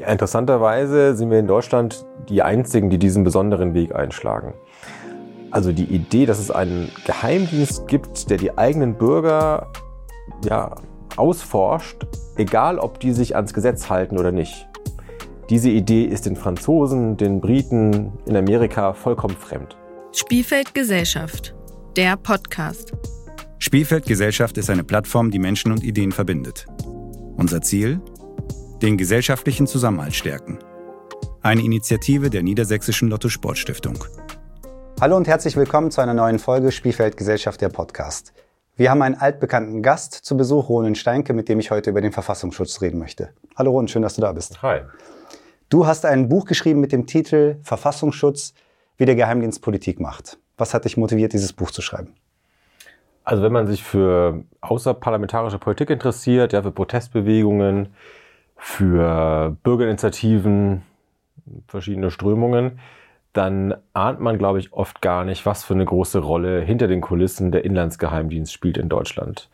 Ja, interessanterweise sind wir in Deutschland die Einzigen, die diesen besonderen Weg einschlagen. Also die Idee, dass es einen Geheimdienst gibt, der die eigenen Bürger ja, ausforscht, egal ob die sich ans Gesetz halten oder nicht. Diese Idee ist den Franzosen, den Briten in Amerika vollkommen fremd. Spielfeld Gesellschaft, der Podcast. Spielfeld Gesellschaft ist eine Plattform, die Menschen und Ideen verbindet. Unser Ziel? Den gesellschaftlichen Zusammenhalt stärken. Eine Initiative der Niedersächsischen Lotto Sportstiftung. Hallo und herzlich willkommen zu einer neuen Folge Spielfeld Gesellschaft der Podcast. Wir haben einen altbekannten Gast zu Besuch, Ronen Steinke, mit dem ich heute über den Verfassungsschutz reden möchte. Hallo Ronen, schön, dass du da bist. Hi. Du hast ein Buch geschrieben mit dem Titel Verfassungsschutz, wie der Geheimdienst Politik macht. Was hat dich motiviert, dieses Buch zu schreiben? Also wenn man sich für außerparlamentarische Politik interessiert, ja, für Protestbewegungen, für Bürgerinitiativen, verschiedene Strömungen, dann ahnt man, glaube ich, oft gar nicht, was für eine große Rolle hinter den Kulissen der Inlandsgeheimdienst spielt in Deutschland.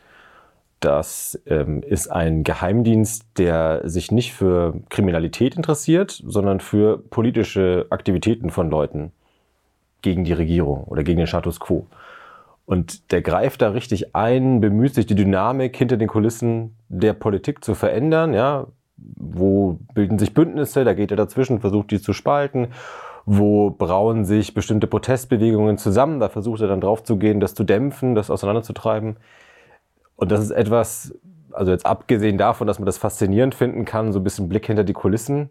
Das ähm, ist ein Geheimdienst, der sich nicht für Kriminalität interessiert, sondern für politische Aktivitäten von Leuten gegen die Regierung oder gegen den Status quo. Und der greift da richtig ein, bemüht sich die Dynamik hinter den Kulissen der Politik zu verändern, ja, wo bilden sich Bündnisse, da geht er dazwischen, versucht die zu spalten. Wo brauen sich bestimmte Protestbewegungen zusammen, da versucht er dann drauf zu gehen, das zu dämpfen, das auseinanderzutreiben. Und das ist etwas, also jetzt abgesehen davon, dass man das faszinierend finden kann, so ein bisschen Blick hinter die Kulissen,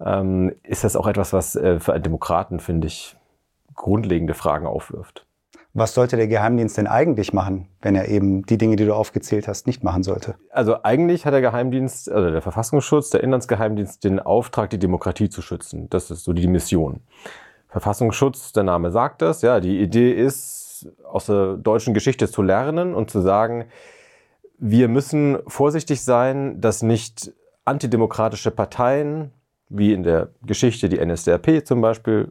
ähm, ist das auch etwas, was äh, für einen Demokraten, finde ich, grundlegende Fragen aufwirft. Was sollte der Geheimdienst denn eigentlich machen, wenn er eben die Dinge, die du aufgezählt hast, nicht machen sollte? Also eigentlich hat der Geheimdienst, also der Verfassungsschutz, der Inlandsgeheimdienst den Auftrag, die Demokratie zu schützen. Das ist so die Mission. Verfassungsschutz, der Name sagt das, ja, die Idee ist, aus der deutschen Geschichte zu lernen und zu sagen, wir müssen vorsichtig sein, dass nicht antidemokratische Parteien, wie in der Geschichte die NSDAP zum Beispiel,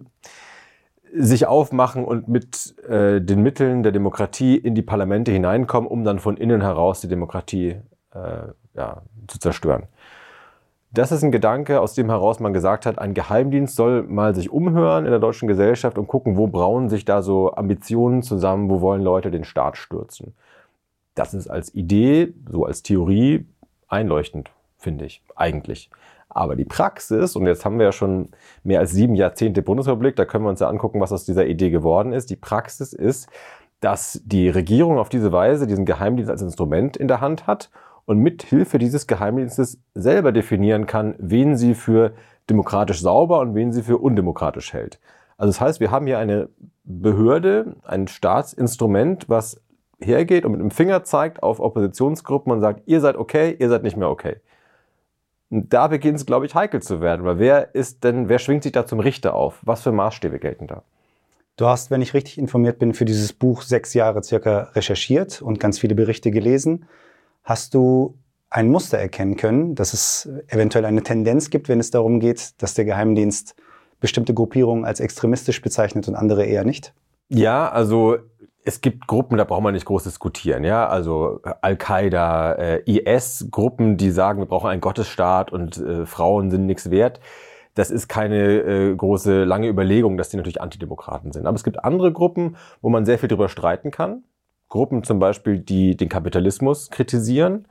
sich aufmachen und mit äh, den Mitteln der Demokratie in die Parlamente hineinkommen, um dann von innen heraus die Demokratie äh, ja, zu zerstören. Das ist ein Gedanke, aus dem heraus man gesagt hat, ein Geheimdienst soll mal sich umhören in der deutschen Gesellschaft und gucken, wo brauen sich da so Ambitionen zusammen, wo wollen Leute den Staat stürzen. Das ist als Idee, so als Theorie einleuchtend, finde ich, eigentlich. Aber die Praxis, und jetzt haben wir ja schon mehr als sieben Jahrzehnte Bundesrepublik, da können wir uns ja angucken, was aus dieser Idee geworden ist. Die Praxis ist, dass die Regierung auf diese Weise diesen Geheimdienst als Instrument in der Hand hat und mit Hilfe dieses Geheimdienstes selber definieren kann, wen sie für demokratisch sauber und wen sie für undemokratisch hält. Also das heißt, wir haben hier eine Behörde, ein Staatsinstrument, was hergeht und mit dem Finger zeigt auf Oppositionsgruppen und sagt, ihr seid okay, ihr seid nicht mehr okay. Und da beginnt es, glaube ich, heikel zu werden. Weil wer ist denn, wer schwingt sich da zum Richter auf? Was für Maßstäbe gelten da? Du hast, wenn ich richtig informiert bin, für dieses Buch sechs Jahre circa recherchiert und ganz viele Berichte gelesen. Hast du ein Muster erkennen können, dass es eventuell eine Tendenz gibt, wenn es darum geht, dass der Geheimdienst bestimmte Gruppierungen als extremistisch bezeichnet und andere eher nicht? Ja, also es gibt Gruppen, da braucht man nicht groß diskutieren, ja. Also Al-Qaida, äh, IS, Gruppen, die sagen, wir brauchen einen Gottesstaat und äh, Frauen sind nichts wert. Das ist keine äh, große, lange Überlegung, dass die natürlich Antidemokraten sind. Aber es gibt andere Gruppen, wo man sehr viel darüber streiten kann. Gruppen zum Beispiel, die den Kapitalismus kritisieren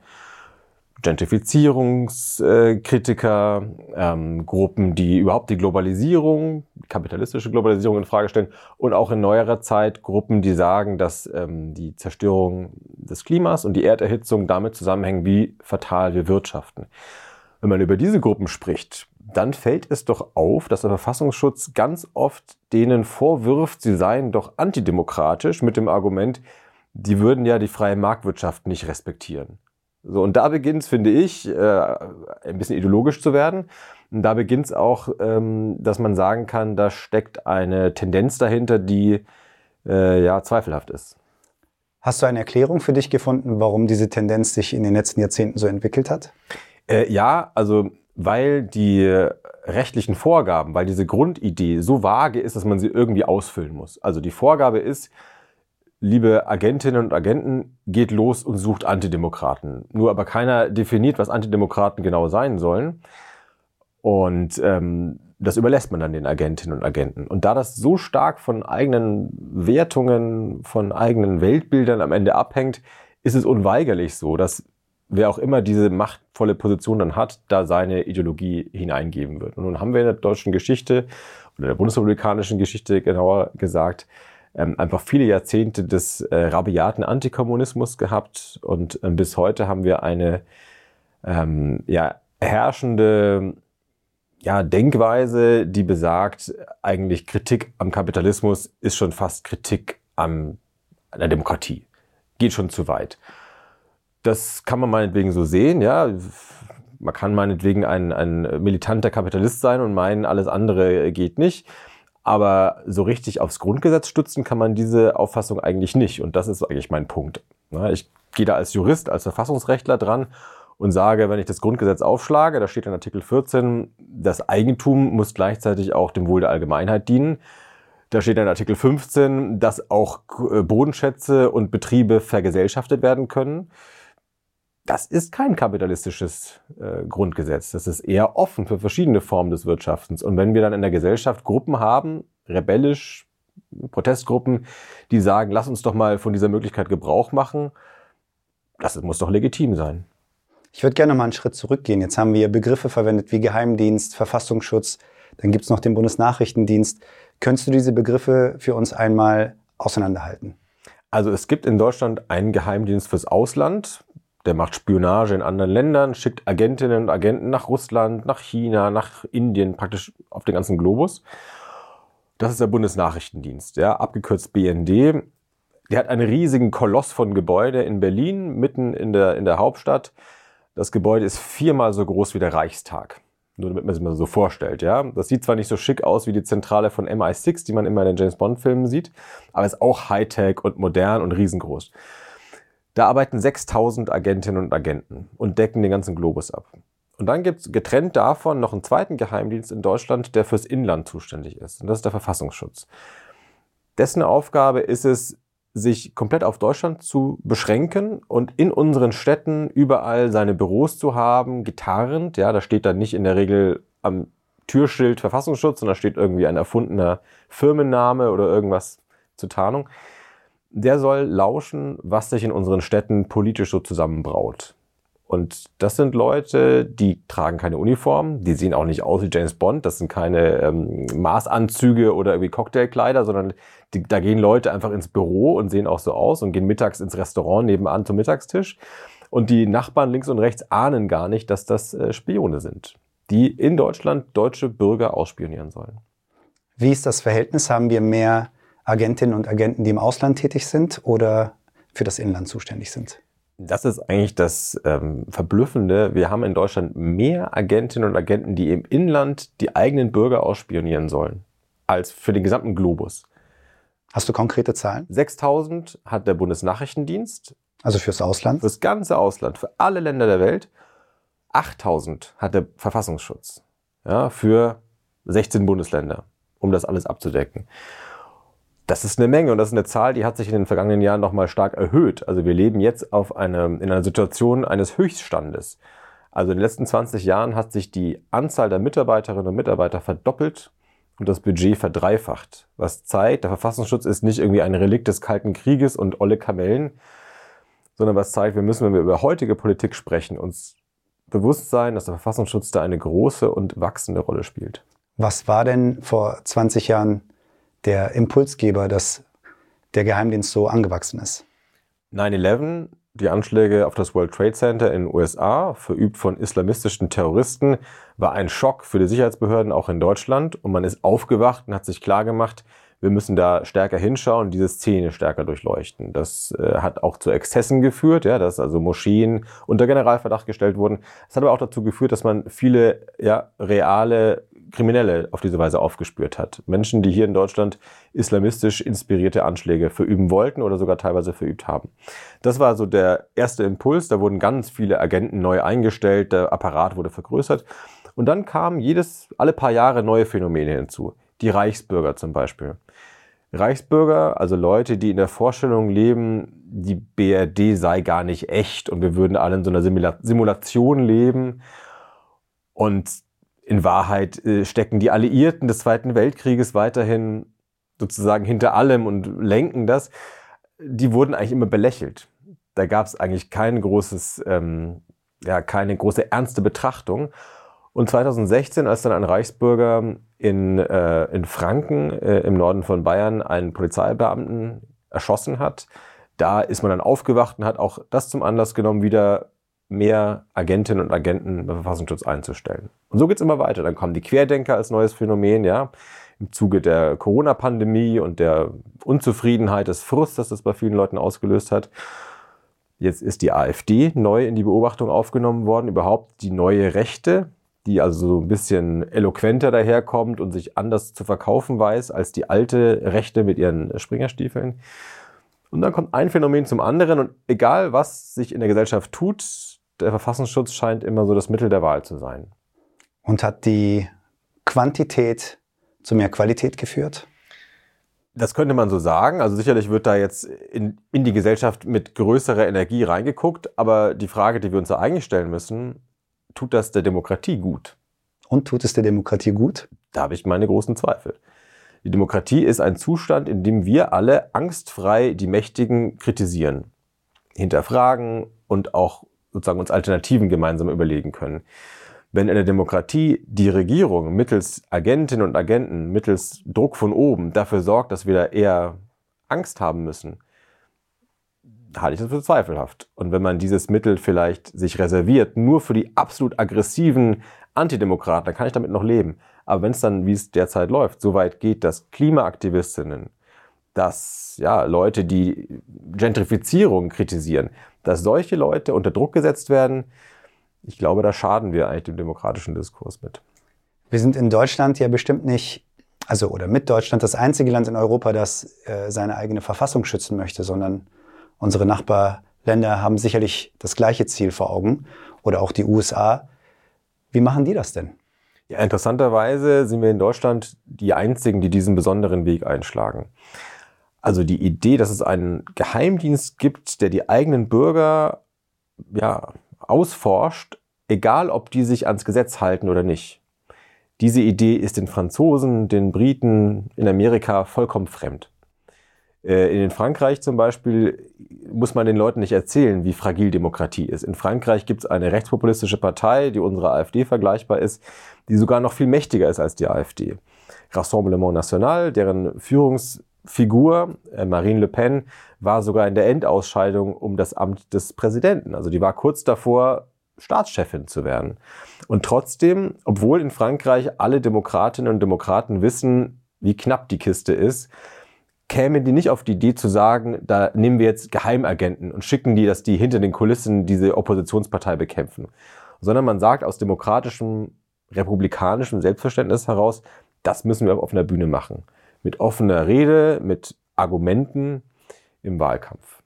Gentrifizierungskritiker, ähm, Gruppen, die überhaupt die Globalisierung, kapitalistische Globalisierung in Frage stellen und auch in neuerer Zeit Gruppen, die sagen, dass ähm, die Zerstörung des Klimas und die Erderhitzung damit zusammenhängen, wie fatal wir wirtschaften. Wenn man über diese Gruppen spricht, dann fällt es doch auf, dass der Verfassungsschutz ganz oft denen vorwirft, sie seien doch antidemokratisch mit dem Argument, die würden ja die freie Marktwirtschaft nicht respektieren. So, und da beginnt es, finde ich, äh, ein bisschen ideologisch zu werden. Und da beginnt es auch, ähm, dass man sagen kann, da steckt eine Tendenz dahinter, die äh, ja zweifelhaft ist. Hast du eine Erklärung für dich gefunden, warum diese Tendenz sich in den letzten Jahrzehnten so entwickelt hat? Äh, ja, also weil die rechtlichen Vorgaben, weil diese Grundidee so vage ist, dass man sie irgendwie ausfüllen muss. Also die Vorgabe ist, liebe Agentinnen und Agenten, geht los und sucht Antidemokraten. Nur aber keiner definiert, was Antidemokraten genau sein sollen. Und ähm, das überlässt man dann den Agentinnen und Agenten. Und da das so stark von eigenen Wertungen, von eigenen Weltbildern am Ende abhängt, ist es unweigerlich so, dass wer auch immer diese machtvolle Position dann hat, da seine Ideologie hineingeben wird. Und nun haben wir in der deutschen Geschichte oder der bundesrepublikanischen Geschichte genauer gesagt, ähm, einfach viele Jahrzehnte des äh, rabiaten Antikommunismus gehabt und ähm, bis heute haben wir eine ähm, ja, herrschende ja, Denkweise, die besagt, eigentlich Kritik am Kapitalismus ist schon fast Kritik am, an der Demokratie. Geht schon zu weit. Das kann man meinetwegen so sehen, ja. Man kann meinetwegen ein, ein militanter Kapitalist sein und meinen, alles andere geht nicht. Aber so richtig aufs Grundgesetz stützen kann man diese Auffassung eigentlich nicht. Und das ist eigentlich mein Punkt. Ich gehe da als Jurist, als Verfassungsrechtler dran und sage, wenn ich das Grundgesetz aufschlage, da steht in Artikel 14, das Eigentum muss gleichzeitig auch dem Wohl der Allgemeinheit dienen. Da steht in Artikel 15, dass auch äh, Bodenschätze und Betriebe vergesellschaftet werden können. Das ist kein kapitalistisches äh, Grundgesetz. Das ist eher offen für verschiedene Formen des Wirtschaftens. Und wenn wir dann in der Gesellschaft Gruppen haben, rebellisch, Protestgruppen, die sagen, lass uns doch mal von dieser Möglichkeit Gebrauch machen, das muss doch legitim sein. Ich würde gerne mal einen Schritt zurückgehen. Jetzt haben wir Begriffe verwendet wie Geheimdienst, Verfassungsschutz, dann gibt es noch den Bundesnachrichtendienst. Könntest du diese Begriffe für uns einmal auseinanderhalten? Also es gibt in Deutschland einen Geheimdienst fürs Ausland. Der macht Spionage in anderen Ländern, schickt Agentinnen und Agenten nach Russland, nach China, nach Indien, praktisch auf den ganzen Globus. Das ist der Bundesnachrichtendienst, ja, abgekürzt BND. Der hat einen riesigen Koloss von Gebäude in Berlin, mitten in der, in der Hauptstadt. Das Gebäude ist viermal so groß wie der Reichstag. Nur damit man sich mal so vorstellt, ja. Das sieht zwar nicht so schick aus wie die Zentrale von MI6, die man immer in den James Bond Filmen sieht, aber ist auch Hightech und modern und riesengroß. Da arbeiten 6000 Agentinnen und Agenten und decken den ganzen Globus ab. Und dann gibt es getrennt davon noch einen zweiten Geheimdienst in Deutschland, der fürs Inland zuständig ist. Und das ist der Verfassungsschutz. Dessen Aufgabe ist es, sich komplett auf Deutschland zu beschränken und in unseren Städten überall seine Büros zu haben, getarnt. Ja, da steht dann nicht in der Regel am Türschild Verfassungsschutz, sondern da steht irgendwie ein erfundener Firmenname oder irgendwas zur Tarnung. Der soll lauschen, was sich in unseren Städten politisch so zusammenbraut. Und das sind Leute, die tragen keine Uniform, die sehen auch nicht aus wie James Bond, das sind keine ähm, Maßanzüge oder irgendwie Cocktailkleider, sondern die, da gehen Leute einfach ins Büro und sehen auch so aus und gehen mittags ins Restaurant nebenan zum Mittagstisch. Und die Nachbarn links und rechts ahnen gar nicht, dass das äh, Spione sind, die in Deutschland deutsche Bürger ausspionieren sollen. Wie ist das Verhältnis? Haben wir mehr Agentinnen und Agenten, die im Ausland tätig sind oder für das Inland zuständig sind? Das ist eigentlich das ähm, Verblüffende. Wir haben in Deutschland mehr Agentinnen und Agenten, die im Inland die eigenen Bürger ausspionieren sollen, als für den gesamten Globus. Hast du konkrete Zahlen? 6000 hat der Bundesnachrichtendienst. Also fürs Ausland? Fürs ganze Ausland, für alle Länder der Welt. 8000 hat der Verfassungsschutz. Ja, für 16 Bundesländer, um das alles abzudecken. Das ist eine Menge und das ist eine Zahl, die hat sich in den vergangenen Jahren nochmal stark erhöht. Also wir leben jetzt auf eine, in einer Situation eines Höchststandes. Also in den letzten 20 Jahren hat sich die Anzahl der Mitarbeiterinnen und Mitarbeiter verdoppelt und das Budget verdreifacht. Was zeigt, der Verfassungsschutz ist nicht irgendwie ein Relikt des Kalten Krieges und olle Kamellen, sondern was zeigt, wir müssen, wenn wir über heutige Politik sprechen, uns bewusst sein, dass der Verfassungsschutz da eine große und wachsende Rolle spielt. Was war denn vor 20 Jahren der Impulsgeber, dass der Geheimdienst so angewachsen ist? 9-11, die Anschläge auf das World Trade Center in den USA, verübt von islamistischen Terroristen, war ein Schock für die Sicherheitsbehörden auch in Deutschland. Und man ist aufgewacht und hat sich klargemacht, wir müssen da stärker hinschauen, diese Szene stärker durchleuchten. Das äh, hat auch zu Exzessen geführt, ja, dass also Moscheen unter Generalverdacht gestellt wurden. Es hat aber auch dazu geführt, dass man viele ja, reale Kriminelle auf diese Weise aufgespürt hat. Menschen, die hier in Deutschland islamistisch inspirierte Anschläge verüben wollten oder sogar teilweise verübt haben. Das war so der erste Impuls. Da wurden ganz viele Agenten neu eingestellt, der Apparat wurde vergrößert. Und dann kamen jedes, alle paar Jahre neue Phänomene hinzu. Die Reichsbürger zum Beispiel. Reichsbürger, also Leute, die in der Vorstellung leben, die BRD sei gar nicht echt und wir würden alle in so einer Simula Simulation leben. Und in Wahrheit äh, stecken die Alliierten des Zweiten Weltkrieges weiterhin sozusagen hinter allem und lenken das. Die wurden eigentlich immer belächelt. Da gab es eigentlich kein großes, ähm, ja, keine große ernste Betrachtung. Und 2016, als dann ein Reichsbürger in, äh, in Franken äh, im Norden von Bayern einen Polizeibeamten erschossen hat, da ist man dann aufgewacht und hat auch das zum Anlass genommen, wieder mehr Agentinnen und Agenten beim Verfassungsschutz einzustellen. Und so geht's immer weiter. Dann kommen die Querdenker als neues Phänomen, ja. Im Zuge der Corona-Pandemie und der Unzufriedenheit, des Frust, das das bei vielen Leuten ausgelöst hat. Jetzt ist die AfD neu in die Beobachtung aufgenommen worden, überhaupt die neue Rechte, die also so ein bisschen eloquenter daherkommt und sich anders zu verkaufen weiß als die alte Rechte mit ihren Springerstiefeln. Und dann kommt ein Phänomen zum anderen und egal was sich in der Gesellschaft tut, der Verfassungsschutz scheint immer so das Mittel der Wahl zu sein. Und hat die Quantität zu mehr Qualität geführt? Das könnte man so sagen. Also sicherlich wird da jetzt in, in die Gesellschaft mit größerer Energie reingeguckt. Aber die Frage, die wir uns da eigentlich stellen müssen, tut das der Demokratie gut? Und tut es der Demokratie gut? Da habe ich meine großen Zweifel. Die Demokratie ist ein Zustand, in dem wir alle angstfrei die Mächtigen kritisieren, hinterfragen und auch sozusagen uns Alternativen gemeinsam überlegen können. Wenn in der Demokratie die Regierung mittels Agentinnen und Agenten, mittels Druck von oben dafür sorgt, dass wir da eher Angst haben müssen, halte ich das für zweifelhaft. Und wenn man dieses Mittel vielleicht sich reserviert, nur für die absolut aggressiven Antidemokraten, dann kann ich damit noch leben. Aber wenn es dann, wie es derzeit läuft, so weit geht, dass Klimaaktivistinnen, dass ja, Leute, die Gentrifizierung kritisieren, dass solche Leute unter Druck gesetzt werden, ich glaube, da schaden wir eigentlich dem demokratischen Diskurs mit. Wir sind in Deutschland ja bestimmt nicht, also oder mit Deutschland das einzige Land in Europa, das äh, seine eigene Verfassung schützen möchte, sondern Unsere Nachbarländer haben sicherlich das gleiche Ziel vor Augen oder auch die USA. Wie machen die das denn? Ja, interessanterweise sind wir in Deutschland die Einzigen, die diesen besonderen Weg einschlagen. Also die Idee, dass es einen Geheimdienst gibt, der die eigenen Bürger ja, ausforscht, egal ob die sich ans Gesetz halten oder nicht. Diese Idee ist den Franzosen, den Briten in Amerika vollkommen fremd. Äh, in Frankreich zum Beispiel muss man den Leuten nicht erzählen, wie fragil Demokratie ist. In Frankreich gibt es eine rechtspopulistische Partei, die unserer AfD vergleichbar ist, die sogar noch viel mächtiger ist als die AfD. Rassemblement National, deren Führungsfigur äh, Marine Le Pen war sogar in der Endausscheidung um das Amt des Präsidenten. Also die war kurz davor, Staatschefin zu werden. Und trotzdem, obwohl in Frankreich alle Demokratinnen und Demokraten wissen, wie knapp die Kiste ist, kämen die nicht auf die Idee zu sagen, da nehmen wir jetzt Geheimagenten und schicken die, dass die hinter den Kulissen diese Oppositionspartei bekämpfen. Sondern man sagt aus demokratischem, republikanischem Selbstverständnis heraus, das müssen wir auf einer Bühne machen. Mit offener Rede, mit Argumenten im Wahlkampf.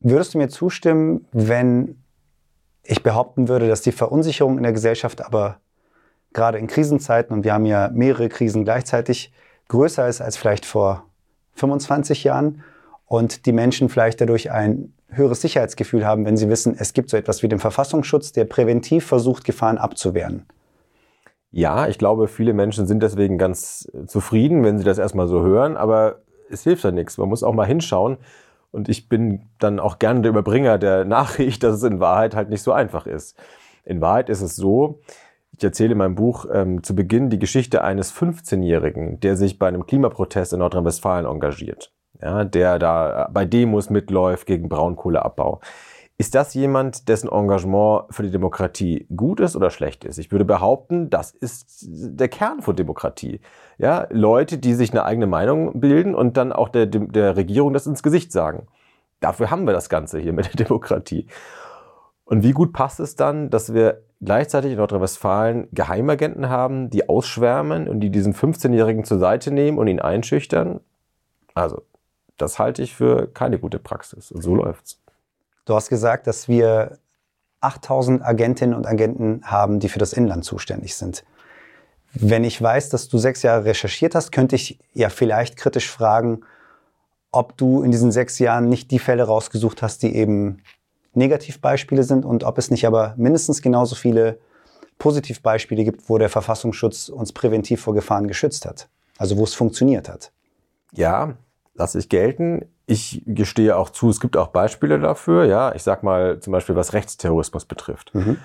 Würdest du mir zustimmen, wenn ich behaupten würde, dass die Verunsicherung in der Gesellschaft aber gerade in Krisenzeiten, und wir haben ja mehrere Krisen gleichzeitig, größer ist als vielleicht vor 25 Jahren und die Menschen vielleicht dadurch ein höheres Sicherheitsgefühl haben, wenn sie wissen, es gibt so etwas wie den Verfassungsschutz, der präventiv versucht, Gefahren abzuwehren. Ja, ich glaube, viele Menschen sind deswegen ganz zufrieden, wenn sie das erstmal so hören, aber es hilft ja nichts. Man muss auch mal hinschauen. Und ich bin dann auch gerne der Überbringer der Nachricht, dass es in Wahrheit halt nicht so einfach ist. In Wahrheit ist es so, ich erzähle in meinem Buch ähm, zu Beginn die Geschichte eines 15-Jährigen, der sich bei einem Klimaprotest in Nordrhein-Westfalen engagiert. Ja, der da bei Demos mitläuft gegen Braunkohleabbau. Ist das jemand, dessen Engagement für die Demokratie gut ist oder schlecht ist? Ich würde behaupten, das ist der Kern von Demokratie. Ja, Leute, die sich eine eigene Meinung bilden und dann auch der, der Regierung das ins Gesicht sagen. Dafür haben wir das Ganze hier mit der Demokratie. Und wie gut passt es dann, dass wir gleichzeitig in Nordrhein-Westfalen Geheimagenten haben, die ausschwärmen und die diesen 15-Jährigen zur Seite nehmen und ihn einschüchtern? Also, das halte ich für keine gute Praxis. Und so läuft's. Du hast gesagt, dass wir 8000 Agentinnen und Agenten haben, die für das Inland zuständig sind. Wenn ich weiß, dass du sechs Jahre recherchiert hast, könnte ich ja vielleicht kritisch fragen, ob du in diesen sechs Jahren nicht die Fälle rausgesucht hast, die eben Negativbeispiele sind und ob es nicht aber mindestens genauso viele Positivbeispiele gibt, wo der Verfassungsschutz uns präventiv vor Gefahren geschützt hat. Also wo es funktioniert hat. Ja, lasse ich gelten. Ich gestehe auch zu, es gibt auch Beispiele dafür. Ja, ich sag mal zum Beispiel, was Rechtsterrorismus betrifft. Mhm.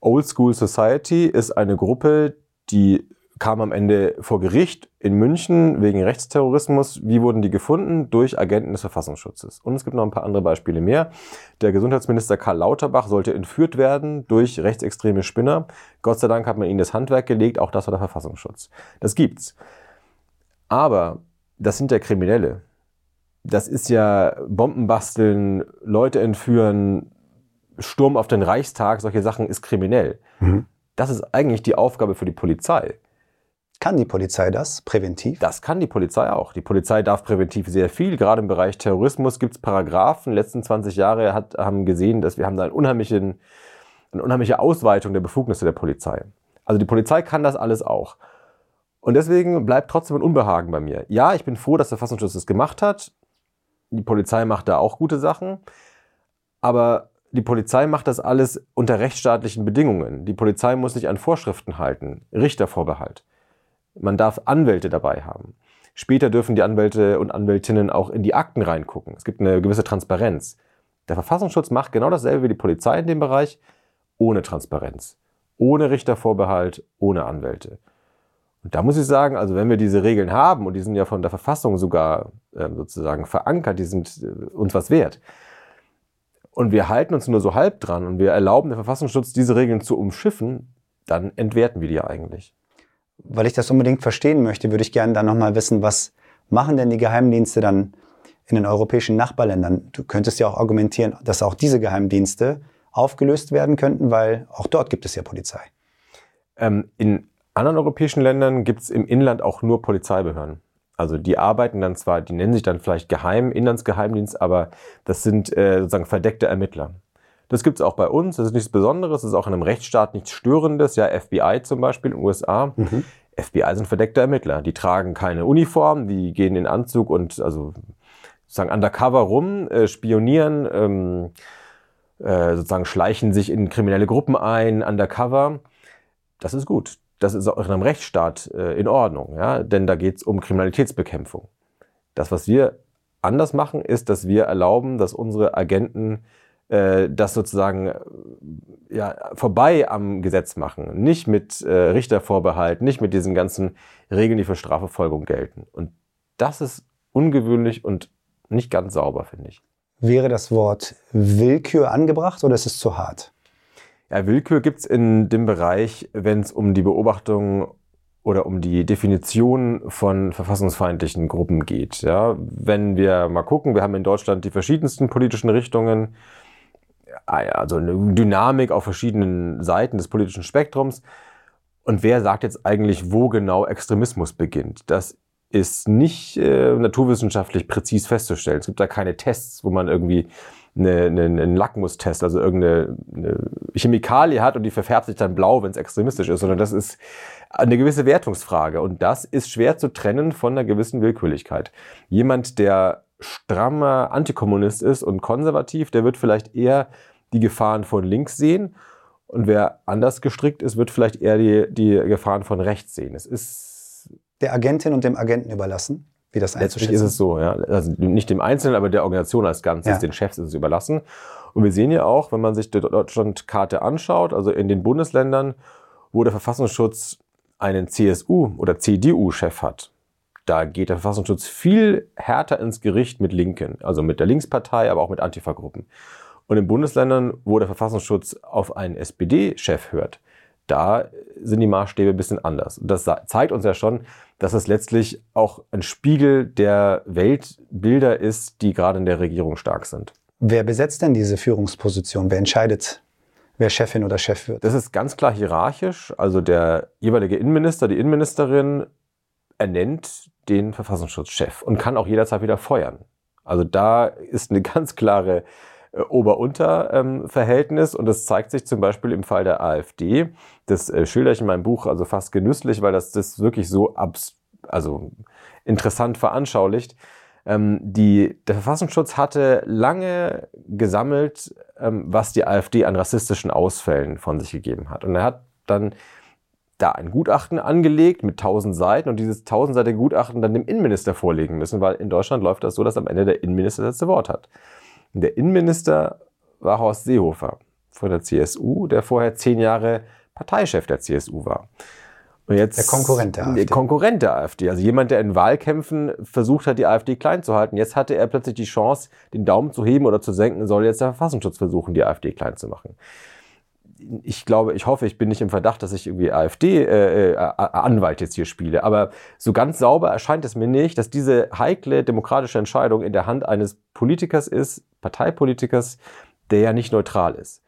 Old School Society ist eine Gruppe, die kam am Ende vor Gericht in München wegen Rechtsterrorismus. Wie wurden die gefunden? Durch Agenten des Verfassungsschutzes. Und es gibt noch ein paar andere Beispiele mehr. Der Gesundheitsminister Karl Lauterbach sollte entführt werden durch rechtsextreme Spinner. Gott sei Dank hat man ihnen das Handwerk gelegt. Auch das war der Verfassungsschutz. Das gibt's. Aber das sind ja Kriminelle. Das ist ja Bomben basteln, Leute entführen, Sturm auf den Reichstag, solche Sachen ist kriminell. Mhm. Das ist eigentlich die Aufgabe für die Polizei. Kann die Polizei das präventiv? Das kann die Polizei auch. Die Polizei darf präventiv sehr viel. Gerade im Bereich Terrorismus gibt es Paragraphen. Die letzten 20 Jahre hat, haben gesehen, dass wir haben da einen unheimlichen, eine unheimliche Ausweitung der Befugnisse der Polizei. Also die Polizei kann das alles auch. Und deswegen bleibt trotzdem ein Unbehagen bei mir. Ja, ich bin froh, dass der Verfassungsschutz das gemacht hat. Die Polizei macht da auch gute Sachen. Aber die Polizei macht das alles unter rechtsstaatlichen Bedingungen. Die Polizei muss sich an Vorschriften halten. Richtervorbehalt. Man darf Anwälte dabei haben. Später dürfen die Anwälte und Anwältinnen auch in die Akten reingucken. Es gibt eine gewisse Transparenz. Der Verfassungsschutz macht genau dasselbe wie die Polizei in dem Bereich, ohne Transparenz, ohne Richtervorbehalt, ohne Anwälte. Und da muss ich sagen, also wenn wir diese Regeln haben, und die sind ja von der Verfassung sogar äh, sozusagen verankert, die sind äh, uns was wert, und wir halten uns nur so halb dran und wir erlauben dem Verfassungsschutz, diese Regeln zu umschiffen, dann entwerten wir die ja eigentlich. Weil ich das unbedingt verstehen möchte, würde ich gerne dann nochmal wissen, was machen denn die Geheimdienste dann in den europäischen Nachbarländern? Du könntest ja auch argumentieren, dass auch diese Geheimdienste aufgelöst werden könnten, weil auch dort gibt es ja Polizei. Ähm, in anderen europäischen Ländern gibt es im Inland auch nur Polizeibehörden. Also die arbeiten dann zwar, die nennen sich dann vielleicht Geheim, Inlandsgeheimdienst, aber das sind äh, sozusagen verdeckte Ermittler. Das gibt es auch bei uns, das ist nichts Besonderes, das ist auch in einem Rechtsstaat nichts Störendes. Ja, FBI zum Beispiel in den USA. Mhm. FBI sind verdeckte Ermittler. Die tragen keine Uniform, die gehen in Anzug und also sozusagen undercover rum, äh, spionieren, ähm, äh, sozusagen schleichen sich in kriminelle Gruppen ein, undercover. Das ist gut das ist auch in einem Rechtsstaat äh, in Ordnung, ja? denn da geht es um Kriminalitätsbekämpfung. Das, was wir anders machen, ist, dass wir erlauben, dass unsere Agenten äh, das sozusagen äh, ja, vorbei am Gesetz machen. Nicht mit äh, Richtervorbehalt, nicht mit diesen ganzen Regeln, die für Strafverfolgung gelten. Und das ist ungewöhnlich und nicht ganz sauber, finde ich. Wäre das Wort Willkür angebracht oder ist es zu hart? Ja, Willkür gibt's in dem Bereich, wenn es um die Beobachtung oder um die Definition von verfassungsfeindlichen Gruppen geht. Ja, wenn wir mal gucken, wir haben in Deutschland die verschiedensten politischen Richtungen, also eine Dynamik auf verschiedenen Seiten des politischen Spektrums. Und wer sagt jetzt eigentlich, wo genau Extremismus beginnt? Das ist nicht äh, naturwissenschaftlich präzis festzustellen. Es gibt da keine Tests, wo man irgendwie eine, eine, einen Lackmustest, also irgendeine eine Chemikalie hat und die verfärbt sich dann blau, wenn es extremistisch ist, sondern das ist eine gewisse Wertungsfrage. Und das ist schwer zu trennen von einer gewissen Willkürlichkeit. Jemand, der strammer Antikommunist ist und konservativ, der wird vielleicht eher die Gefahren von links sehen. Und wer anders gestrickt ist, wird vielleicht eher die, die Gefahren von rechts sehen. Es ist der Agentin und dem Agenten überlassen? Wie das Letztlich ist es so, ja. Also nicht dem Einzelnen, aber der Organisation als Ganzes, ja. den Chefs ist es überlassen. Und wir sehen ja auch, wenn man sich die Deutschlandkarte anschaut, also in den Bundesländern, wo der Verfassungsschutz einen CSU- oder CDU-Chef hat, da geht der Verfassungsschutz viel härter ins Gericht mit Linken, also mit der Linkspartei, aber auch mit Antifa-Gruppen. Und in Bundesländern, wo der Verfassungsschutz auf einen SPD-Chef hört, da sind die Maßstäbe ein bisschen anders. Und das zeigt uns ja schon, dass es letztlich auch ein Spiegel der Weltbilder ist, die gerade in der Regierung stark sind. Wer besetzt denn diese Führungsposition? Wer entscheidet, wer Chefin oder Chef wird? Das ist ganz klar hierarchisch. Also der jeweilige Innenminister, die Innenministerin ernennt den Verfassungsschutzchef und kann auch jederzeit wieder feuern. Also da ist eine ganz klare Ober-Unter-Verhältnis. und das zeigt sich zum Beispiel im Fall der AfD. Das äh, schilder ich in meinem Buch also fast genüsslich, weil das das wirklich so abs also interessant veranschaulicht. Ähm, die, der Verfassungsschutz hatte lange gesammelt, ähm, was die AfD an rassistischen Ausfällen von sich gegeben hat. Und er hat dann da ein Gutachten angelegt mit 1000 Seiten und dieses 1000-seitige Gutachten dann dem Innenminister vorlegen müssen, weil in Deutschland läuft das so, dass am Ende der Innenminister das letzte Wort hat. Der Innenminister war Horst Seehofer von der CSU, der vorher zehn Jahre Parteichef der CSU war. Und jetzt der Konkurrent der AfD. Der Konkurrent der AfD. Also jemand, der in Wahlkämpfen versucht hat, die AfD klein zu halten. Jetzt hatte er plötzlich die Chance, den Daumen zu heben oder zu senken, soll jetzt der Verfassungsschutz versuchen, die AfD klein zu machen ich glaube, ich hoffe, ich bin nicht im Verdacht, dass ich irgendwie AfD-Anwalt äh, äh jetzt hier spiele. Aber so ganz sauber erscheint es mir nicht, dass diese heikle demokratische Entscheidung in der Hand eines Politikers ist, Parteipolitikers, der ja nicht neutral ist.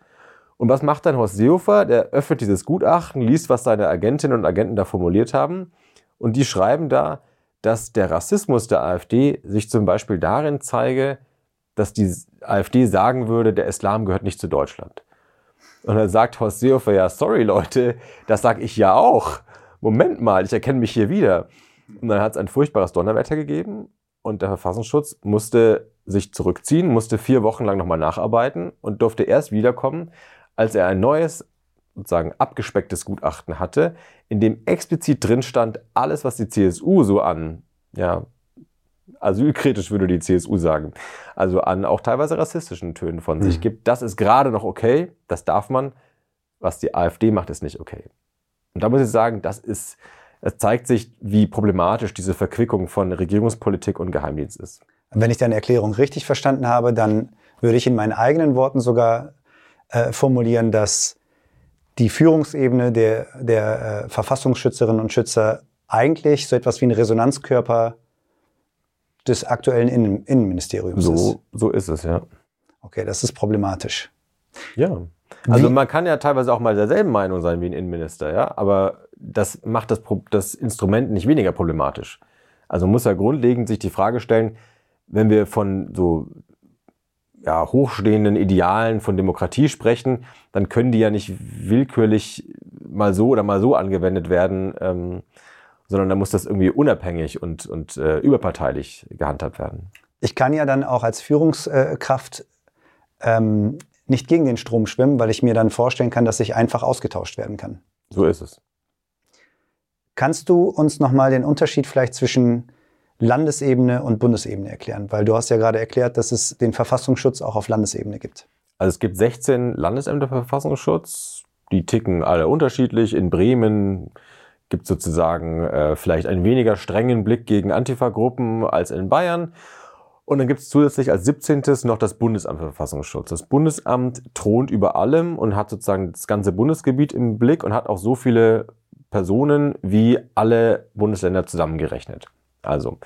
Und was macht dann Horst Seehofer? Der öffnet dieses Gutachten, liest, was seine Agentinnen und Agenten da formuliert haben. Und die schreiben da, dass der Rassismus der AfD sich zum Beispiel darin zeige, dass die AfD sagen würde, der Islam gehört nicht zu Deutschland. Und dann sagt Horst Seehofer, ja, sorry Leute, das sag ich ja auch. Moment mal, ich erkenne mich hier wieder. Und dann hat es ein furchtbares Donnerwetter gegeben und der Verfassungsschutz musste sich zurückziehen, musste vier Wochen lang nochmal nacharbeiten und durfte erst wiederkommen, als er ein neues, sozusagen abgespecktes Gutachten hatte, in dem explizit drin stand, alles, was die CSU so an ja, asylkritisch würde die CSU sagen, also an auch teilweise rassistischen Tönen von mhm. sich gibt. Das ist gerade noch okay, das darf man. Was die AfD macht, ist nicht okay. Und da muss ich sagen, das ist, es zeigt sich, wie problematisch diese Verquickung von Regierungspolitik und Geheimdienst ist. Wenn ich deine Erklärung richtig verstanden habe, dann würde ich in meinen eigenen Worten sogar äh, formulieren, dass die Führungsebene der, der äh, Verfassungsschützerinnen und Schützer eigentlich so etwas wie ein Resonanzkörper des aktuellen Innen Innenministeriums so, ist. So ist es, ja. Okay, das ist problematisch. Ja. Also wie? man kann ja teilweise auch mal derselben Meinung sein wie ein Innenminister, ja, aber das macht das, das Instrument nicht weniger problematisch. Also muss ja grundlegend sich die Frage stellen, wenn wir von so ja, hochstehenden Idealen von Demokratie sprechen, dann können die ja nicht willkürlich mal so oder mal so angewendet werden. Ähm, sondern da muss das irgendwie unabhängig und, und äh, überparteilich gehandhabt werden. Ich kann ja dann auch als Führungskraft ähm, nicht gegen den Strom schwimmen, weil ich mir dann vorstellen kann, dass ich einfach ausgetauscht werden kann. So ist es. Kannst du uns nochmal den Unterschied vielleicht zwischen Landesebene und Bundesebene erklären? Weil du hast ja gerade erklärt, dass es den Verfassungsschutz auch auf Landesebene gibt. Also es gibt 16 Landesämter für Verfassungsschutz. Die ticken alle unterschiedlich. In Bremen gibt sozusagen äh, vielleicht einen weniger strengen Blick gegen Antifa-Gruppen als in Bayern. Und dann gibt es zusätzlich als 17. noch das Bundesamt für Verfassungsschutz. Das Bundesamt thront über allem und hat sozusagen das ganze Bundesgebiet im Blick und hat auch so viele Personen wie alle Bundesländer zusammengerechnet. Also,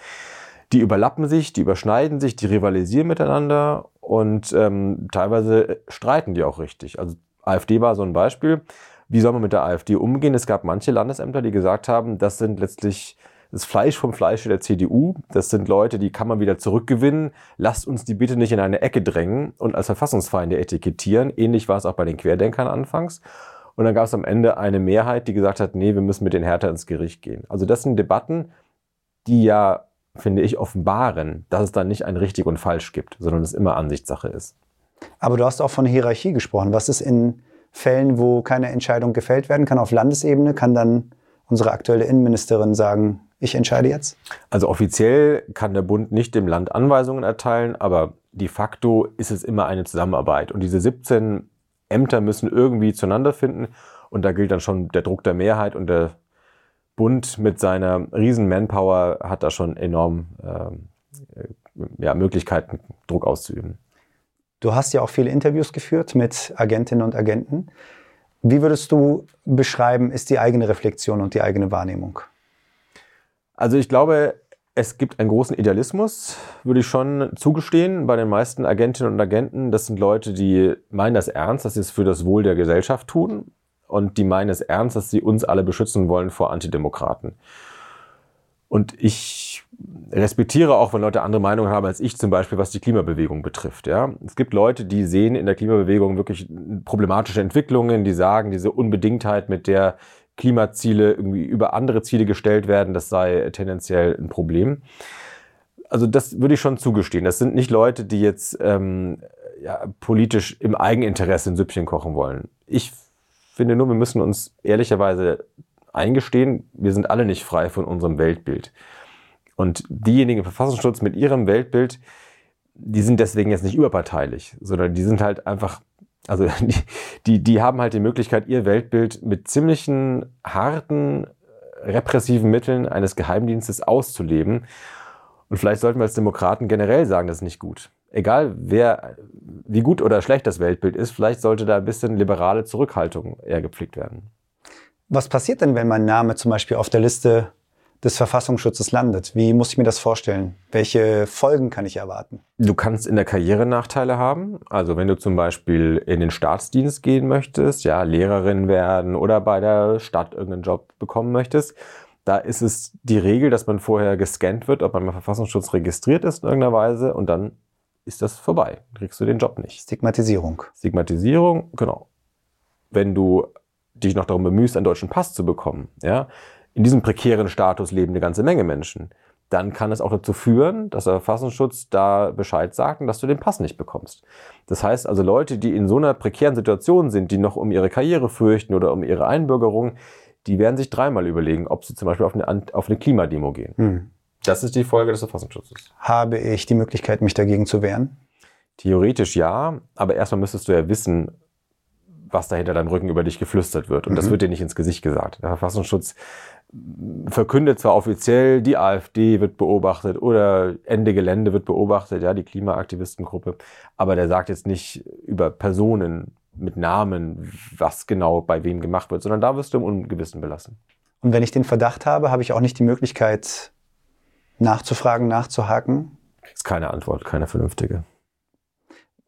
die überlappen sich, die überschneiden sich, die rivalisieren miteinander und ähm, teilweise streiten die auch richtig. Also AfD war so ein Beispiel. Wie soll man mit der AfD umgehen? Es gab manche Landesämter, die gesagt haben, das sind letztlich das Fleisch vom Fleische der CDU. Das sind Leute, die kann man wieder zurückgewinnen. Lasst uns die bitte nicht in eine Ecke drängen und als Verfassungsfeinde etikettieren. Ähnlich war es auch bei den Querdenkern anfangs. Und dann gab es am Ende eine Mehrheit, die gesagt hat, nee, wir müssen mit den Härter ins Gericht gehen. Also das sind Debatten, die ja, finde ich, offenbaren, dass es da nicht ein richtig und falsch gibt, sondern es immer Ansichtssache ist. Aber du hast auch von Hierarchie gesprochen. Was ist in Fällen, wo keine Entscheidung gefällt werden kann auf Landesebene, kann dann unsere aktuelle Innenministerin sagen, ich entscheide jetzt? Also offiziell kann der Bund nicht dem Land Anweisungen erteilen, aber de facto ist es immer eine Zusammenarbeit. Und diese 17 Ämter müssen irgendwie zueinander finden. Und da gilt dann schon der Druck der Mehrheit und der Bund mit seiner riesen Manpower hat da schon enorm ähm, äh, ja, Möglichkeiten, Druck auszuüben. Du hast ja auch viele Interviews geführt mit Agentinnen und Agenten. Wie würdest du beschreiben, ist die eigene Reflexion und die eigene Wahrnehmung? Also ich glaube, es gibt einen großen Idealismus, würde ich schon zugestehen, bei den meisten Agentinnen und Agenten. Das sind Leute, die meinen das ernst, dass sie es für das Wohl der Gesellschaft tun und die meinen es ernst, dass sie uns alle beschützen wollen vor Antidemokraten. Und ich respektiere auch, wenn Leute andere Meinungen haben als ich, zum Beispiel was die Klimabewegung betrifft. Ja, es gibt Leute, die sehen in der Klimabewegung wirklich problematische Entwicklungen, die sagen, diese Unbedingtheit, mit der Klimaziele irgendwie über andere Ziele gestellt werden, das sei tendenziell ein Problem. Also das würde ich schon zugestehen. Das sind nicht Leute, die jetzt ähm, ja, politisch im Eigeninteresse ein Süppchen kochen wollen. Ich finde nur, wir müssen uns ehrlicherweise eingestehen, wir sind alle nicht frei von unserem Weltbild. Und diejenigen im Verfassungsschutz mit ihrem Weltbild, die sind deswegen jetzt nicht überparteilich, sondern die sind halt einfach, also die, die, die haben halt die Möglichkeit, ihr Weltbild mit ziemlichen harten, repressiven Mitteln eines Geheimdienstes auszuleben. Und vielleicht sollten wir als Demokraten generell sagen, das ist nicht gut. Egal wer, wie gut oder schlecht das Weltbild ist, vielleicht sollte da ein bisschen liberale Zurückhaltung eher gepflegt werden. Was passiert denn, wenn mein Name zum Beispiel auf der Liste des Verfassungsschutzes landet? Wie muss ich mir das vorstellen? Welche Folgen kann ich erwarten? Du kannst in der Karriere Nachteile haben. Also wenn du zum Beispiel in den Staatsdienst gehen möchtest, ja, Lehrerin werden oder bei der Stadt irgendeinen Job bekommen möchtest, da ist es die Regel, dass man vorher gescannt wird, ob man beim Verfassungsschutz registriert ist in irgendeiner Weise und dann ist das vorbei. Kriegst du den Job nicht. Stigmatisierung. Stigmatisierung, genau. Wenn du dich noch darum bemühst, einen deutschen Pass zu bekommen, ja, in diesem prekären Status leben eine ganze Menge Menschen, dann kann es auch dazu führen, dass der Verfassungsschutz da Bescheid sagt und dass du den Pass nicht bekommst. Das heißt also Leute, die in so einer prekären Situation sind, die noch um ihre Karriere fürchten oder um ihre Einbürgerung, die werden sich dreimal überlegen, ob sie zum Beispiel auf eine, auf eine Klimademo gehen. Hm. Das ist die Folge des Verfassungsschutzes. Habe ich die Möglichkeit, mich dagegen zu wehren? Theoretisch ja, aber erstmal müsstest du ja wissen, was da hinter deinem Rücken über dich geflüstert wird. Und mhm. das wird dir nicht ins Gesicht gesagt. Der Verfassungsschutz verkündet zwar offiziell, die AfD wird beobachtet oder Ende Gelände wird beobachtet, ja, die Klimaaktivistengruppe, aber der sagt jetzt nicht über Personen mit Namen, was genau bei wem gemacht wird, sondern da wirst du im Ungewissen belassen. Und wenn ich den Verdacht habe, habe ich auch nicht die Möglichkeit nachzufragen, nachzuhaken? Ist keine Antwort, keine vernünftige.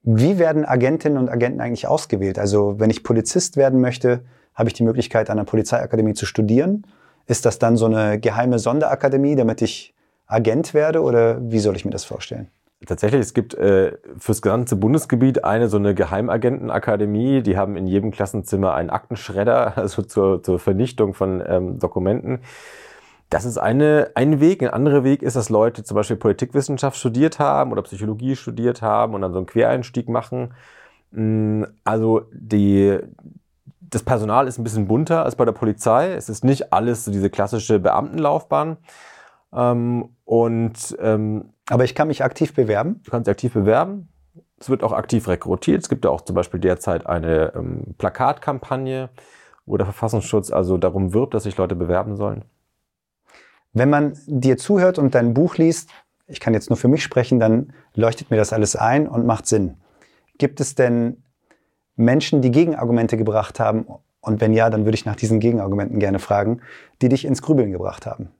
Wie werden Agentinnen und Agenten eigentlich ausgewählt? Also wenn ich Polizist werden möchte, habe ich die Möglichkeit, an der Polizeiakademie zu studieren. Ist das dann so eine geheime Sonderakademie, damit ich Agent werde oder wie soll ich mir das vorstellen? Tatsächlich, es gibt äh, fürs ganze Bundesgebiet eine so eine Geheimagentenakademie. Die haben in jedem Klassenzimmer einen Aktenschredder, also zur, zur Vernichtung von ähm, Dokumenten. Das ist eine, ein Weg. Ein anderer Weg ist, dass Leute zum Beispiel Politikwissenschaft studiert haben oder Psychologie studiert haben und dann so einen Quereinstieg machen. Mm, also die, das Personal ist ein bisschen bunter als bei der Polizei. Es ist nicht alles so diese klassische Beamtenlaufbahn. Ähm, und, ähm, Aber ich kann mich aktiv bewerben? Du kannst dich aktiv bewerben. Es wird auch aktiv rekrutiert. Es gibt ja auch zum Beispiel derzeit eine ähm, Plakatkampagne, wo der Verfassungsschutz also darum wirbt, dass sich Leute bewerben sollen. Wenn man dir zuhört und dein Buch liest, ich kann jetzt nur für mich sprechen, dann leuchtet mir das alles ein und macht Sinn. Gibt es denn Menschen, die Gegenargumente gebracht haben? Und wenn ja, dann würde ich nach diesen Gegenargumenten gerne fragen, die dich ins Grübeln gebracht haben.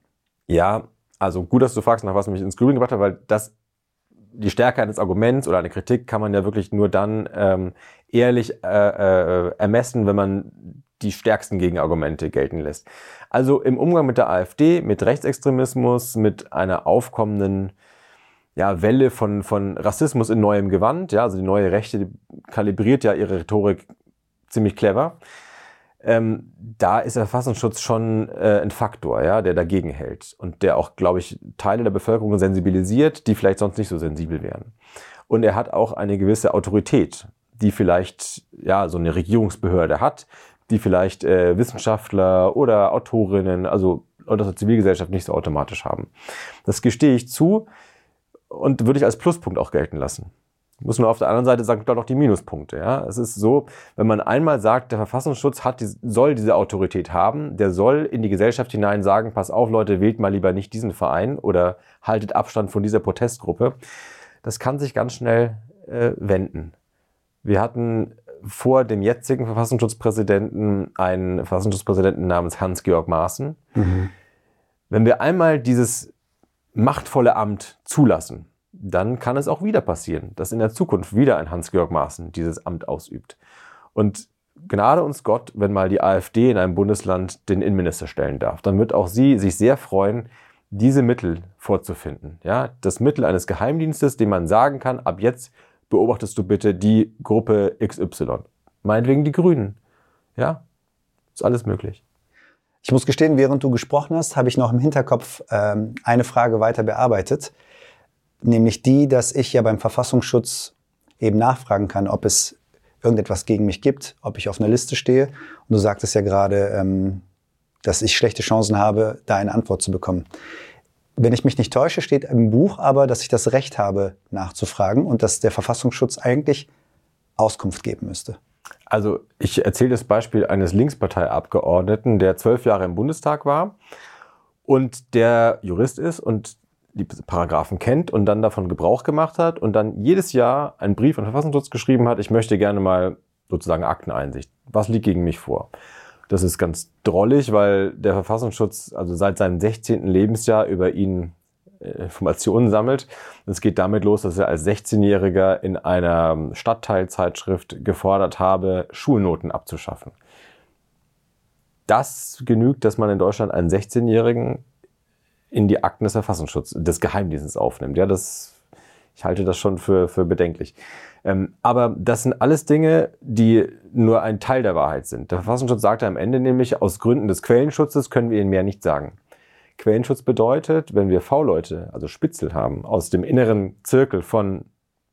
Ja, also gut, dass du fragst, nach was mich ins Grübeln gebracht hat, weil das die Stärke eines Arguments oder eine Kritik kann man ja wirklich nur dann ähm, ehrlich äh, äh, ermessen, wenn man die stärksten Gegenargumente gelten lässt. Also im Umgang mit der AfD, mit Rechtsextremismus, mit einer aufkommenden ja, Welle von, von Rassismus in neuem Gewand, ja, also die neue Rechte kalibriert ja ihre Rhetorik ziemlich clever. Ähm, da ist der Verfassungsschutz schon äh, ein Faktor, ja, der dagegen hält und der auch, glaube ich, Teile der Bevölkerung sensibilisiert, die vielleicht sonst nicht so sensibel wären. Und er hat auch eine gewisse Autorität, die vielleicht ja so eine Regierungsbehörde hat, die vielleicht äh, Wissenschaftler oder Autorinnen, also Leute aus der Zivilgesellschaft nicht so automatisch haben. Das gestehe ich zu und würde ich als Pluspunkt auch gelten lassen. Muss man auf der anderen Seite sagen, dort auch die Minuspunkte. Ja? Es ist so, wenn man einmal sagt, der Verfassungsschutz hat, soll diese Autorität haben, der soll in die Gesellschaft hinein sagen, pass auf Leute, wählt mal lieber nicht diesen Verein oder haltet Abstand von dieser Protestgruppe. Das kann sich ganz schnell äh, wenden. Wir hatten vor dem jetzigen Verfassungsschutzpräsidenten einen Verfassungsschutzpräsidenten namens Hans-Georg Maaßen. Mhm. Wenn wir einmal dieses machtvolle Amt zulassen, dann kann es auch wieder passieren, dass in der Zukunft wieder ein Hans-Georg Maaßen dieses Amt ausübt. Und Gnade uns Gott, wenn mal die AfD in einem Bundesland den Innenminister stellen darf. Dann wird auch sie sich sehr freuen, diese Mittel vorzufinden. Ja, das Mittel eines Geheimdienstes, dem man sagen kann, ab jetzt beobachtest du bitte die Gruppe XY. Meinetwegen die Grünen. Ja, ist alles möglich. Ich muss gestehen, während du gesprochen hast, habe ich noch im Hinterkopf ähm, eine Frage weiter bearbeitet, nämlich die, dass ich ja beim Verfassungsschutz eben nachfragen kann, ob es irgendetwas gegen mich gibt, ob ich auf einer Liste stehe. Und du sagtest ja gerade, ähm, dass ich schlechte Chancen habe, da eine Antwort zu bekommen. Wenn ich mich nicht täusche, steht im Buch aber, dass ich das Recht habe, nachzufragen und dass der Verfassungsschutz eigentlich Auskunft geben müsste. Also ich erzähle das Beispiel eines Linksparteiabgeordneten, der zwölf Jahre im Bundestag war und der Jurist ist und die Paragraphen kennt und dann davon Gebrauch gemacht hat und dann jedes Jahr einen Brief an den Verfassungsschutz geschrieben hat, ich möchte gerne mal sozusagen Akteneinsicht. Was liegt gegen mich vor? Das ist ganz drollig, weil der Verfassungsschutz also seit seinem 16. Lebensjahr über ihn äh, Informationen sammelt. Es geht damit los, dass er als 16-Jähriger in einer Stadtteilzeitschrift gefordert habe, Schulnoten abzuschaffen. Das genügt, dass man in Deutschland einen 16-Jährigen in die Akten des Verfassungsschutzes, des Geheimdienstes aufnimmt. Ja, das, ich halte das schon für, für bedenklich. Ähm, aber das sind alles Dinge, die nur ein Teil der Wahrheit sind. Der Verfassungsschutz sagte am Ende nämlich, aus Gründen des Quellenschutzes können wir Ihnen mehr nicht sagen. Quellenschutz bedeutet, wenn wir V-Leute, also Spitzel haben, aus dem inneren Zirkel von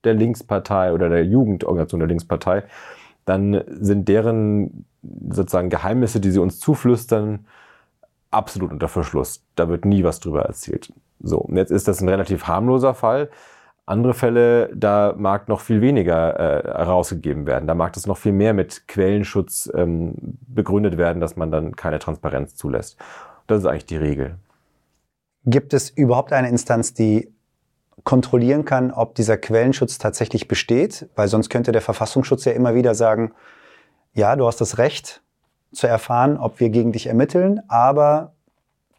der Linkspartei oder der Jugendorganisation der Linkspartei, dann sind deren sozusagen Geheimnisse, die sie uns zuflüstern, absolut unter Verschluss. Da wird nie was drüber erzählt. So, und jetzt ist das ein relativ harmloser Fall. Andere Fälle, da mag noch viel weniger äh, herausgegeben werden. Da mag das noch viel mehr mit Quellenschutz ähm, begründet werden, dass man dann keine Transparenz zulässt. Das ist eigentlich die Regel. Gibt es überhaupt eine Instanz, die kontrollieren kann, ob dieser Quellenschutz tatsächlich besteht? Weil sonst könnte der Verfassungsschutz ja immer wieder sagen, ja, du hast das Recht zu erfahren, ob wir gegen dich ermitteln, aber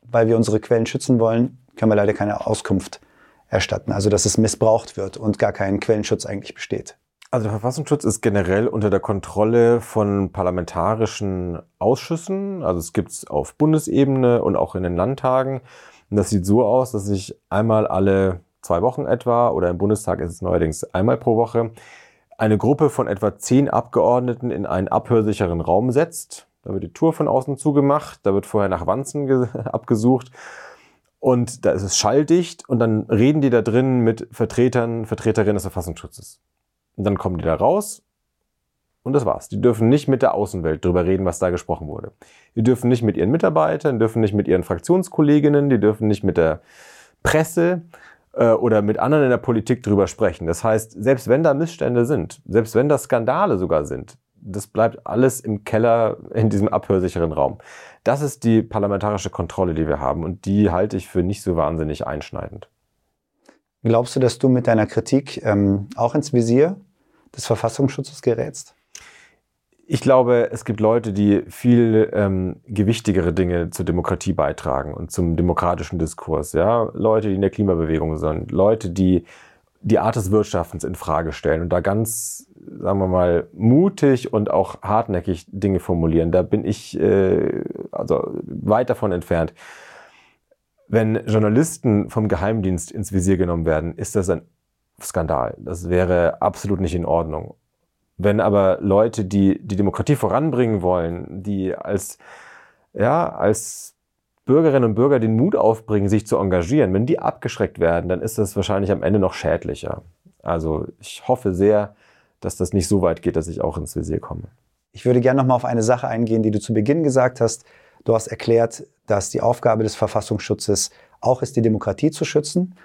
weil wir unsere Quellen schützen wollen, können wir leider keine Auskunft erstatten. Also dass es missbraucht wird und gar kein Quellenschutz eigentlich besteht. Also der Verfassungsschutz ist generell unter der Kontrolle von parlamentarischen Ausschüssen. Also es gibt es auf Bundesebene und auch in den Landtagen. Und das sieht so aus, dass sich einmal alle zwei Wochen etwa oder im Bundestag ist es neuerdings einmal pro Woche eine Gruppe von etwa zehn Abgeordneten in einen abhörsicheren Raum setzt. Da wird die Tour von außen zugemacht, da wird vorher nach Wanzen abgesucht und da ist es schalldicht und dann reden die da drin mit Vertretern, Vertreterinnen des Verfassungsschutzes. Und dann kommen die da raus und das war's. Die dürfen nicht mit der Außenwelt drüber reden, was da gesprochen wurde. Die dürfen nicht mit ihren Mitarbeitern, dürfen nicht mit ihren Fraktionskolleginnen, die dürfen nicht mit der Presse äh, oder mit anderen in der Politik drüber sprechen. Das heißt, selbst wenn da Missstände sind, selbst wenn da Skandale sogar sind, das bleibt alles im Keller in diesem abhörsicheren Raum. Das ist die parlamentarische Kontrolle, die wir haben und die halte ich für nicht so wahnsinnig einschneidend. Glaubst du, dass du mit deiner Kritik ähm, auch ins Visier des Verfassungsschutzes gerätst? Ich glaube, es gibt Leute, die viel ähm, gewichtigere Dinge zur Demokratie beitragen und zum demokratischen Diskurs. Ja, Leute, die in der Klimabewegung sind, Leute, die die Art des Wirtschaftens in Frage stellen und da ganz, sagen wir mal, mutig und auch hartnäckig Dinge formulieren. Da bin ich äh, also weit davon entfernt. Wenn Journalisten vom Geheimdienst ins Visier genommen werden, ist das ein Skandal. Das wäre absolut nicht in Ordnung. Wenn aber Leute, die die Demokratie voranbringen wollen, die als, ja, als Bürgerinnen und Bürger den Mut aufbringen, sich zu engagieren, wenn die abgeschreckt werden, dann ist das wahrscheinlich am Ende noch schädlicher. Also ich hoffe sehr, dass das nicht so weit geht, dass ich auch ins Visier komme. Ich würde gerne noch mal auf eine Sache eingehen, die du zu Beginn gesagt hast. Du hast erklärt, dass die Aufgabe des Verfassungsschutzes auch ist, die Demokratie zu schützen.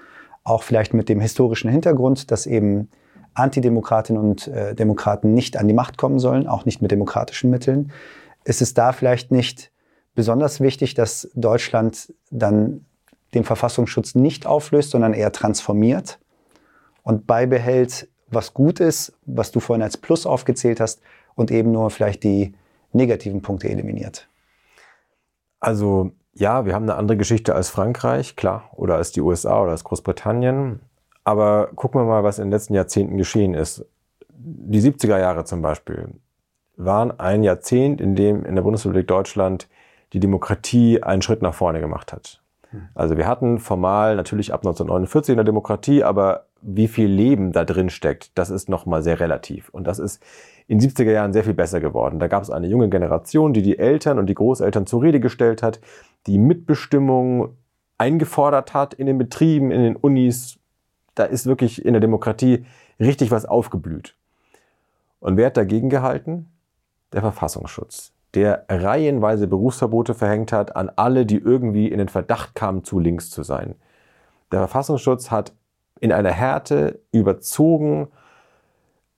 Auch vielleicht mit dem historischen Hintergrund, dass eben Antidemokratinnen und äh, Demokraten nicht an die Macht kommen sollen, auch nicht mit demokratischen Mitteln. Ist es da vielleicht nicht besonders wichtig, dass Deutschland dann den Verfassungsschutz nicht auflöst, sondern eher transformiert und beibehält, was gut ist, was du vorhin als Plus aufgezählt hast und eben nur vielleicht die negativen Punkte eliminiert? Also ja, wir haben eine andere Geschichte als Frankreich, klar, oder als die USA oder als Großbritannien. Aber gucken wir mal, was in den letzten Jahrzehnten geschehen ist. Die 70er Jahre zum Beispiel waren ein Jahrzehnt, in dem in der Bundesrepublik Deutschland die Demokratie einen Schritt nach vorne gemacht hat. Also wir hatten formal natürlich ab 1949 eine Demokratie, aber wie viel Leben da drin steckt, das ist nochmal sehr relativ. Und das ist in 70er Jahren sehr viel besser geworden. Da gab es eine junge Generation, die die Eltern und die Großeltern zur Rede gestellt hat, die Mitbestimmung eingefordert hat in den Betrieben, in den Unis, da ist wirklich in der Demokratie richtig was aufgeblüht. Und wer hat dagegen gehalten? Der Verfassungsschutz, der reihenweise Berufsverbote verhängt hat an alle, die irgendwie in den Verdacht kamen, zu links zu sein. Der Verfassungsschutz hat in einer Härte überzogen,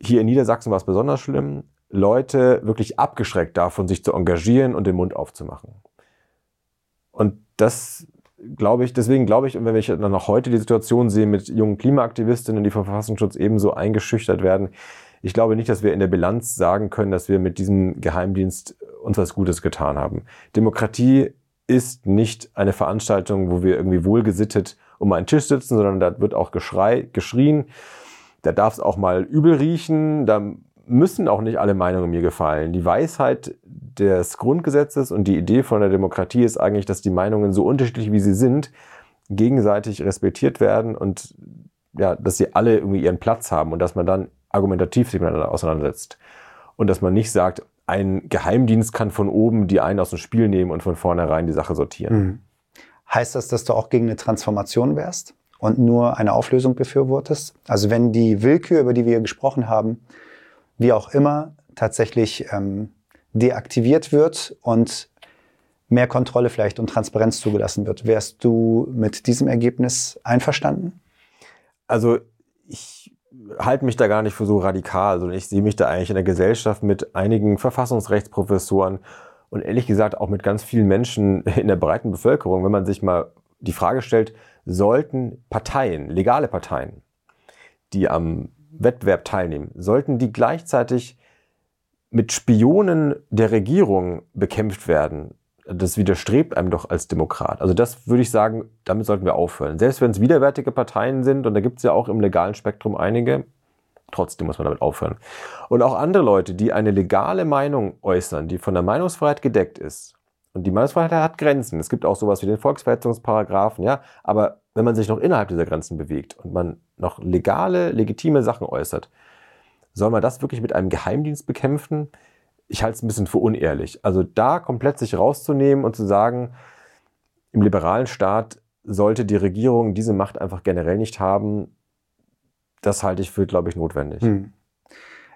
hier in Niedersachsen war es besonders schlimm, Leute wirklich abgeschreckt davon, sich zu engagieren und den Mund aufzumachen. Und das glaube ich, deswegen glaube ich, und wenn ich dann noch heute die Situation sehe mit jungen Klimaaktivistinnen, die vom Verfassungsschutz ebenso eingeschüchtert werden, ich glaube nicht, dass wir in der Bilanz sagen können, dass wir mit diesem Geheimdienst uns was Gutes getan haben. Demokratie ist nicht eine Veranstaltung, wo wir irgendwie wohlgesittet um einen Tisch sitzen, sondern da wird auch Geschrei, geschrien. Da darf es auch mal übel riechen. Da müssen auch nicht alle Meinungen mir gefallen. Die Weisheit des Grundgesetzes und die Idee von der Demokratie ist eigentlich, dass die Meinungen so unterschiedlich wie sie sind, gegenseitig respektiert werden und ja, dass sie alle irgendwie ihren Platz haben und dass man dann argumentativ sich miteinander auseinandersetzt. Und dass man nicht sagt, ein Geheimdienst kann von oben die einen aus dem Spiel nehmen und von vornherein die Sache sortieren. Mhm. Heißt das, dass du auch gegen eine Transformation wärst und nur eine Auflösung befürwortest? Also wenn die Willkür, über die wir gesprochen haben, wie auch immer, tatsächlich ähm, deaktiviert wird und mehr Kontrolle vielleicht und Transparenz zugelassen wird. Wärst du mit diesem Ergebnis einverstanden? Also ich halte mich da gar nicht für so radikal, sondern ich sehe mich da eigentlich in der Gesellschaft mit einigen Verfassungsrechtsprofessoren und ehrlich gesagt auch mit ganz vielen Menschen in der breiten Bevölkerung, wenn man sich mal die Frage stellt, sollten Parteien, legale Parteien, die am Wettbewerb teilnehmen, sollten die gleichzeitig mit Spionen der Regierung bekämpft werden, das widerstrebt einem doch als Demokrat. Also das würde ich sagen, damit sollten wir aufhören. Selbst wenn es widerwärtige Parteien sind, und da gibt es ja auch im legalen Spektrum einige, trotzdem muss man damit aufhören. Und auch andere Leute, die eine legale Meinung äußern, die von der Meinungsfreiheit gedeckt ist. Und die Meinungsfreiheit hat Grenzen. Es gibt auch sowas wie den Volksverhetzungsparagraphen, ja. Aber wenn man sich noch innerhalb dieser Grenzen bewegt und man noch legale, legitime Sachen äußert, soll man das wirklich mit einem Geheimdienst bekämpfen? Ich halte es ein bisschen für unehrlich. Also da komplett sich rauszunehmen und zu sagen, im liberalen Staat sollte die Regierung diese Macht einfach generell nicht haben, das halte ich für, glaube ich, notwendig. Hm.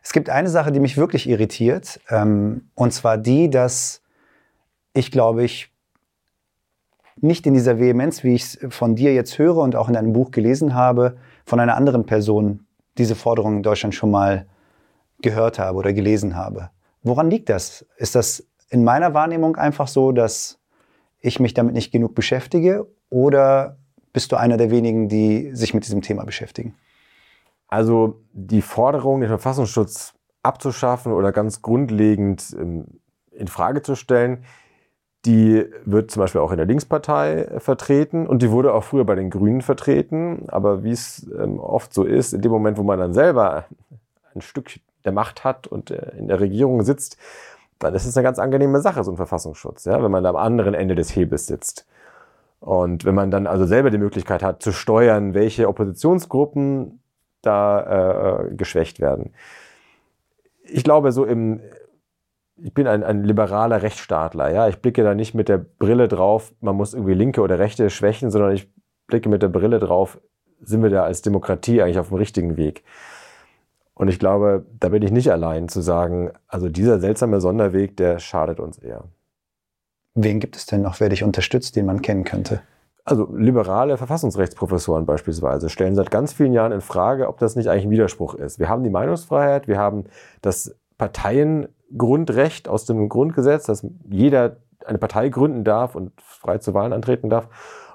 Es gibt eine Sache, die mich wirklich irritiert, ähm, und zwar die, dass ich, glaube ich, nicht in dieser Vehemenz, wie ich es von dir jetzt höre und auch in deinem Buch gelesen habe, von einer anderen Person diese Forderung in Deutschland schon mal gehört habe oder gelesen habe. Woran liegt das? Ist das in meiner Wahrnehmung einfach so, dass ich mich damit nicht genug beschäftige oder bist du einer der wenigen, die sich mit diesem Thema beschäftigen? Also die Forderung, den Verfassungsschutz abzuschaffen oder ganz grundlegend ähm, in Frage zu stellen, die wird zum Beispiel auch in der Linkspartei vertreten und die wurde auch früher bei den Grünen vertreten. Aber wie es ähm, oft so ist, in dem Moment, wo man dann selber ein Stück der Macht hat und äh, in der Regierung sitzt, dann ist es eine ganz angenehme Sache, so ein Verfassungsschutz, ja, wenn man am anderen Ende des Hebels sitzt. Und wenn man dann also selber die Möglichkeit hat zu steuern, welche Oppositionsgruppen da äh, geschwächt werden. Ich glaube, so im, ich bin ein, ein liberaler Rechtsstaatler, ja. Ich blicke da nicht mit der Brille drauf, man muss irgendwie Linke oder Rechte schwächen, sondern ich blicke mit der Brille drauf, sind wir da als Demokratie eigentlich auf dem richtigen Weg. Und ich glaube, da bin ich nicht allein zu sagen, also dieser seltsame Sonderweg, der schadet uns eher. Wen gibt es denn noch, wer dich unterstützt, den man kennen könnte? Also liberale Verfassungsrechtsprofessoren beispielsweise stellen seit ganz vielen Jahren in Frage, ob das nicht eigentlich ein Widerspruch ist. Wir haben die Meinungsfreiheit, wir haben das Parteiengrundrecht aus dem Grundgesetz, dass jeder eine Partei gründen darf und frei zu Wahlen antreten darf.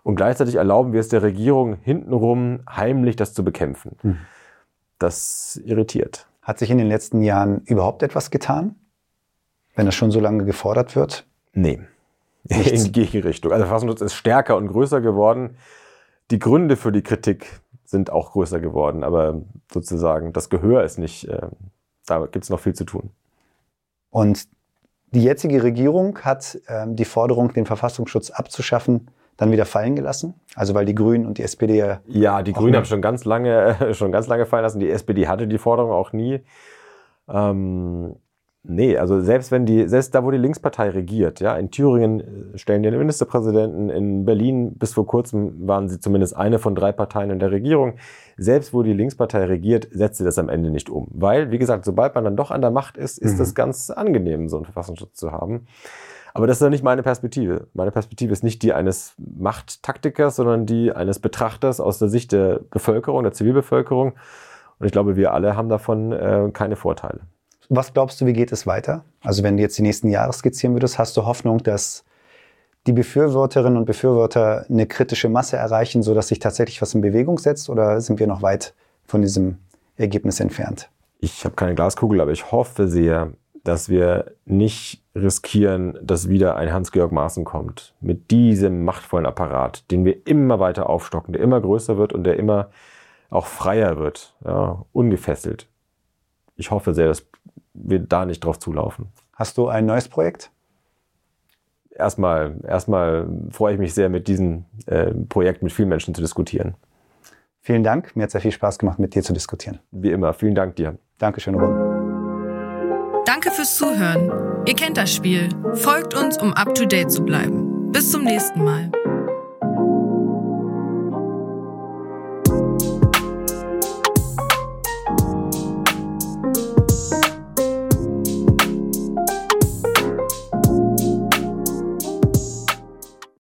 Und gleichzeitig erlauben wir es der Regierung hintenrum heimlich das zu bekämpfen. Hm. Das irritiert. Hat sich in den letzten Jahren überhaupt etwas getan, wenn das schon so lange gefordert wird? Nee. Nichts. in die Gegenrichtung. Also Verfassungsschutz ist stärker und größer geworden. Die Gründe für die Kritik sind auch größer geworden, aber sozusagen das Gehör ist nicht, äh, da gibt es noch viel zu tun. Und die jetzige Regierung hat ähm, die Forderung, den Verfassungsschutz abzuschaffen, dann wieder fallen gelassen? Also weil die Grünen und die SPD ja. Ja, die Grünen haben schon ganz lange, schon ganz lange fallen lassen. Die SPD hatte die Forderung auch nie. Ähm, Nee, also selbst wenn die, selbst da, wo die Linkspartei regiert, ja, in Thüringen äh, stellen die einen Ministerpräsidenten, in Berlin bis vor kurzem waren sie zumindest eine von drei Parteien in der Regierung. Selbst wo die Linkspartei regiert, setzt sie das am Ende nicht um. Weil, wie gesagt, sobald man dann doch an der Macht ist, ist es mhm. ganz angenehm, so einen Verfassungsschutz zu haben. Aber das ist ja nicht meine Perspektive. Meine Perspektive ist nicht die eines Machttaktikers, sondern die eines Betrachters aus der Sicht der Bevölkerung, der Zivilbevölkerung. Und ich glaube, wir alle haben davon äh, keine Vorteile. Was glaubst du, wie geht es weiter? Also wenn du jetzt die nächsten Jahre skizzieren würdest, hast du Hoffnung, dass die Befürworterinnen und Befürworter eine kritische Masse erreichen, sodass sich tatsächlich was in Bewegung setzt? Oder sind wir noch weit von diesem Ergebnis entfernt? Ich habe keine Glaskugel, aber ich hoffe sehr, dass wir nicht riskieren, dass wieder ein Hans-Georg Maaßen kommt. Mit diesem machtvollen Apparat, den wir immer weiter aufstocken, der immer größer wird und der immer auch freier wird, ja, ungefesselt. Ich hoffe sehr, dass wir da nicht drauf zulaufen. Hast du ein neues Projekt? Erstmal, erstmal freue ich mich sehr, mit diesem äh, Projekt mit vielen Menschen zu diskutieren. Vielen Dank. Mir hat sehr viel Spaß gemacht, mit dir zu diskutieren. Wie immer. Vielen Dank dir. Dankeschön, Ron. Danke fürs Zuhören. Ihr kennt das Spiel. Folgt uns, um up to date zu bleiben. Bis zum nächsten Mal.